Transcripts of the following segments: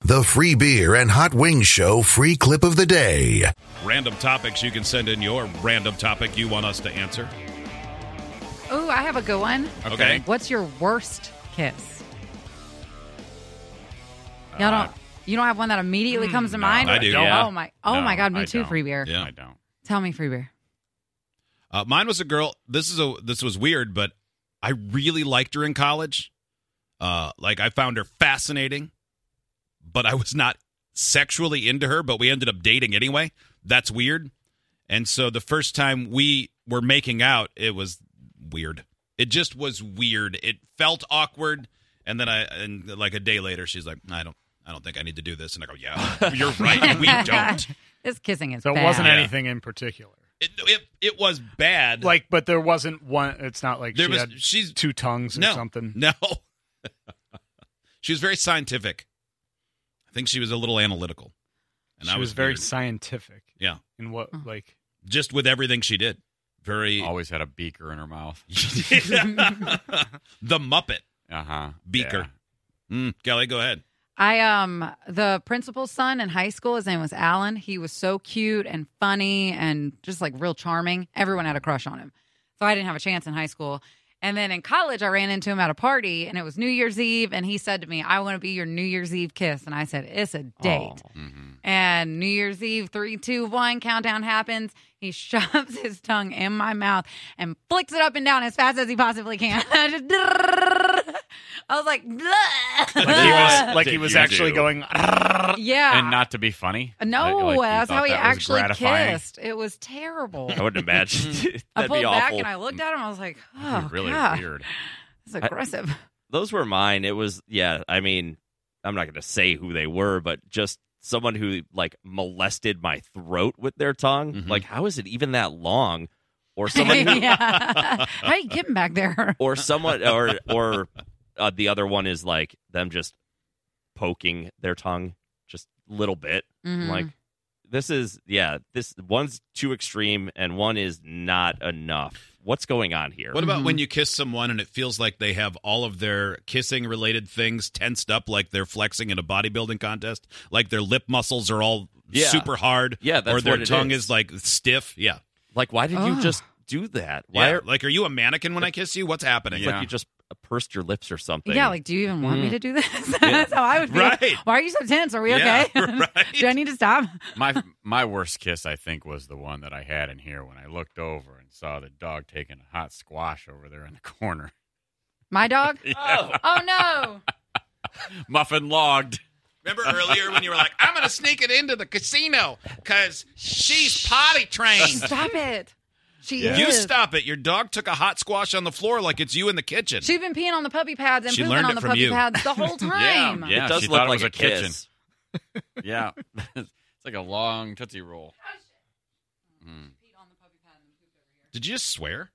The free beer and hot wings show free clip of the day. Random topics you can send in your random topic you want us to answer. Oh, I have a good one. Okay. What's your worst kiss? Y'all don't. You don't have one that immediately comes to mind. I do. Yeah. Oh my. Oh No, my God. Me I too. don't. Free beer. Yeah. I don't. Tell me, free beer. Uh, mine was a girl. This is a this was weird, but I really liked her in college. Uh, like I found her fascinating, but I was not sexually into her. But we ended up dating anyway. That's weird. And so the first time we were making out, it was weird. It just was weird. It felt awkward. And then I and like a day later, she's like, I don't. I don't think I need to do this. And I go, Yeah, you're right. We don't. This kissing is So it bad. wasn't Yeah. anything in particular. It, it, it was bad. Like, but there wasn't one. It's not like there she was. had She's two tongues or no, something. No. she was very scientific. I think she was a little analytical. And she I was, was very weird. scientific Yeah. in what like Just with everything she did. Very Always had a beaker in her mouth. the Muppet Uh huh. beaker. Mm, Kelly, go ahead. I um the principal's son in high school. His name was Alan. He was so cute and funny and just like real charming. Everyone had a crush on him. So I didn't have a chance in high school. And then in college, I ran into him at a party, and it was New Year's Eve, and he said to me, "I want to be your New Year's Eve kiss." And I said, "It's a oh, date." Mm-hmm. And New Year's Eve, three, two, one, countdown happens. He shoves his tongue in my mouth and flicks it up and down as fast as he possibly can. I was like, like he was like he was You actually do. going. yeah. And not to be funny. No, Like- like you that's thought how he that was actually gratifying? kissed. It was terrible. I wouldn't imagine. I That'd pulled be back and I looked at him. I was like, That'd "Oh, be really God, weird. it's aggressive." Those were mine. It was yeah. I mean, I'm not going to say who they were, but just someone who like molested my throat with their tongue. Mhm. Like, how is it even that long? Or someone who, yeah. How you getting back there? or someone, or or uh, the other one is like them just poking their tongue just a little bit. I'm Mhm. Like, this is yeah. This one's too extreme, and one is not enough. What's going on here? What about Mhm. when you kiss someone and it feels like they have all of their kissing related things tensed up like they're flexing in a bodybuilding contest? Like their lip muscles are all Yeah. super hard. Yeah, that's Or their what it tongue is. is like stiff. Yeah. Like, why did you just do that? Why yeah. are, like, are you a mannequin when I kiss you? What's happening? It's like you just pursed your lips or something. Yeah, like, do you even want me Mm. to do this? That's how I would feel. Right. Why are you so tense? Are we Yeah, okay? right. do I need to stop? My my worst kiss, I think, was the one that I had in here when I looked over and saw the dog taking a hot squash over there in the corner. My dog? Oh. Oh no! Muffin logged. Remember earlier when you were like, I'm going to sneak it into the casino because she's potty trained. Stop it! She Yeah. You stop it. Your dog took a hot squash on the floor like it's you in the kitchen. She's been peeing on the puppy pads and She pooping on the puppy you. pads the whole time. Yeah. it does she look thought it like was a, a kitchen. Yeah, it's like a long tootsie roll. Mm. Did you just swear?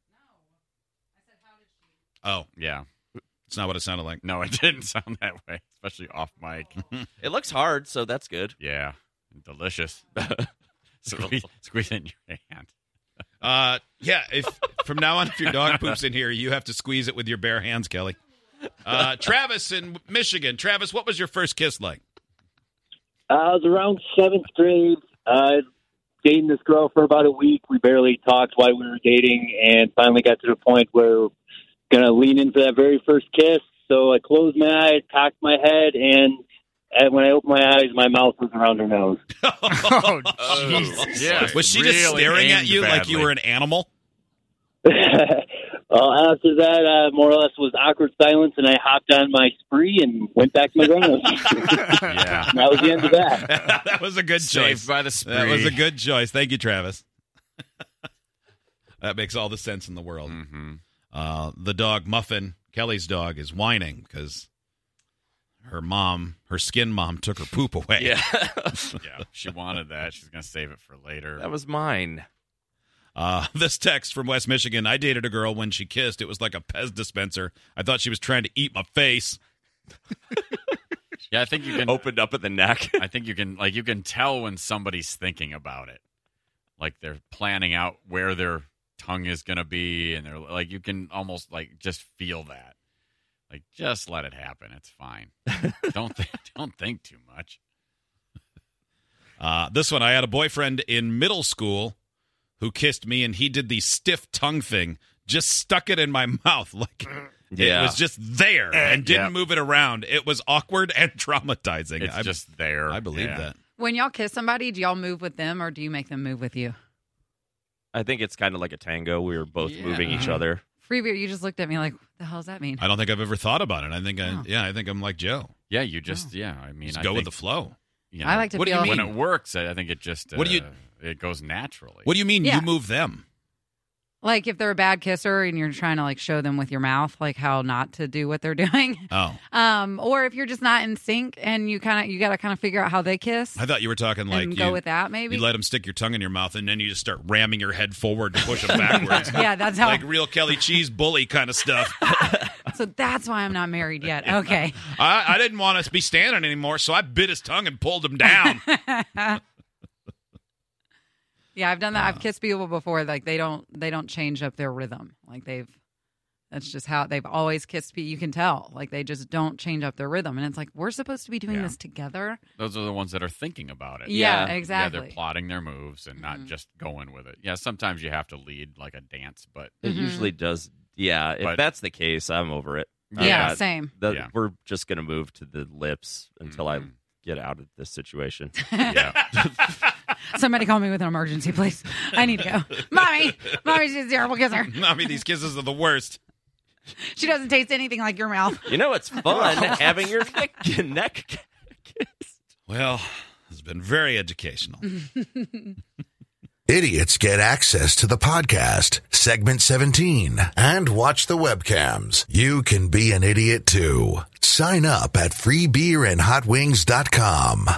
Oh, Yeah, it's not what it sounded like. no, it didn't sound that way, especially off mic. It looks hard, so that's good. Yeah, delicious. squeeze, squeeze it in your hand. Uh, yeah. If from now on, if your dog poops in here, you have to squeeze it with your bare hands, Kelly. Uh, Travis in Michigan. Travis, what was your first kiss like? Uh, I was around seventh grade. Uh, dating this girl for about a week. We barely talked while we were dating, and finally got to the point where we're gonna lean in for that very first kiss. So I closed my eyes, cocked my head, and, and when I opened my eyes, my mouth was around her nose. oh, Jesus. Yeah, Was she just staring at aimed you like you were an animal? well, after that, uh, more or less was awkward silence, and I hopped on my spree and went back to my grandma's. Yeah, that was the end of that. that was a good saved choice. by the spree. That was a good choice. Thank you, Travis. that makes all the sense in the world. hmm Uh, the dog Muffin, Kelly's dog, is whining because her mom, her skin mom, took her poop away. Yeah, Yeah, she wanted that. She's gonna save it for later. that was mine. Uh, this text from West Michigan. I dated a girl when she kissed. It was like a Pez dispenser. I thought she was trying to eat my face. yeah, I think you can. Opened up at the neck. I think you can like you can tell when somebody's thinking about it, like they're planning out where their tongue is gonna be, and they're like you can almost like just feel that. Like just let it happen. It's fine. don't think, don't think too much. Uh, this one, I had a boyfriend in middle school who kissed me, and he did the stiff tongue thing. Just stuck it in my mouth, like Yeah. it was just there, and didn't Yeah. move it around. It was awkward and traumatizing. It's I, just there. I believe Yeah. that. When y'all kiss somebody, do y'all move with them or do you make them move with you? I think it's kind of like a tango. We were both Yeah. moving each other. Free beer, you just looked at me like, the hell does that mean? I don't think I've ever thought about it. I think, I, Oh. yeah, I think I'm like Joe. Yeah, you just yeah. I mean, Just I go with the flow. you know, I like to What do you feel mean? when it works. I I think it just uh, What do you- it goes naturally. What do you mean Yeah. you move them? Like if they're a bad kisser and you're trying to like show them with your mouth like how not to do what they're doing. Oh, Um, or if you're just not in sync and you kind of you got to kind of figure out how they kiss I thought you were talking like you, go with that maybe. you let them stick your tongue in your mouth, and then you just start ramming your head forward to push them backwards. yeah, that's how. like real Kelly Cheese bully kind of stuff. so that's why I'm not married yet. Okay. I, I didn't want to be standing anymore, so I bit his tongue and pulled him down. Yeah, I've done that. I've kissed people before. Like they don't they don't change up their rhythm. Like they've that's just how they've always kissed people. You can tell. Like they just don't change up their rhythm. And it's like we're supposed to be doing Yeah. this together. Those are the ones that are thinking about it. Yeah, Yeah. exactly. Yeah, they're plotting their moves and not Mhm. just going with it. Yeah, sometimes you have to lead like a dance, but It Mhm. usually does. Yeah, if But- that's the case, I'm over it. I'm yeah, not- same. the- Yeah. We're just gonna move to the lips until I Mhm. get out of this situation. yeah, Somebody call me with an emergency, please. I need to go. Mommy, mommy, she's a terrible kisser. Mommy, these kisses are the worst. She doesn't taste anything like your mouth. you know, it's fun having your neck, neck kissed. Well, it's been very educational. Idiots get access to the podcast, segment 17, and watch the webcams. You can be an idiot too. Sign up at freebeerandhotwings.com.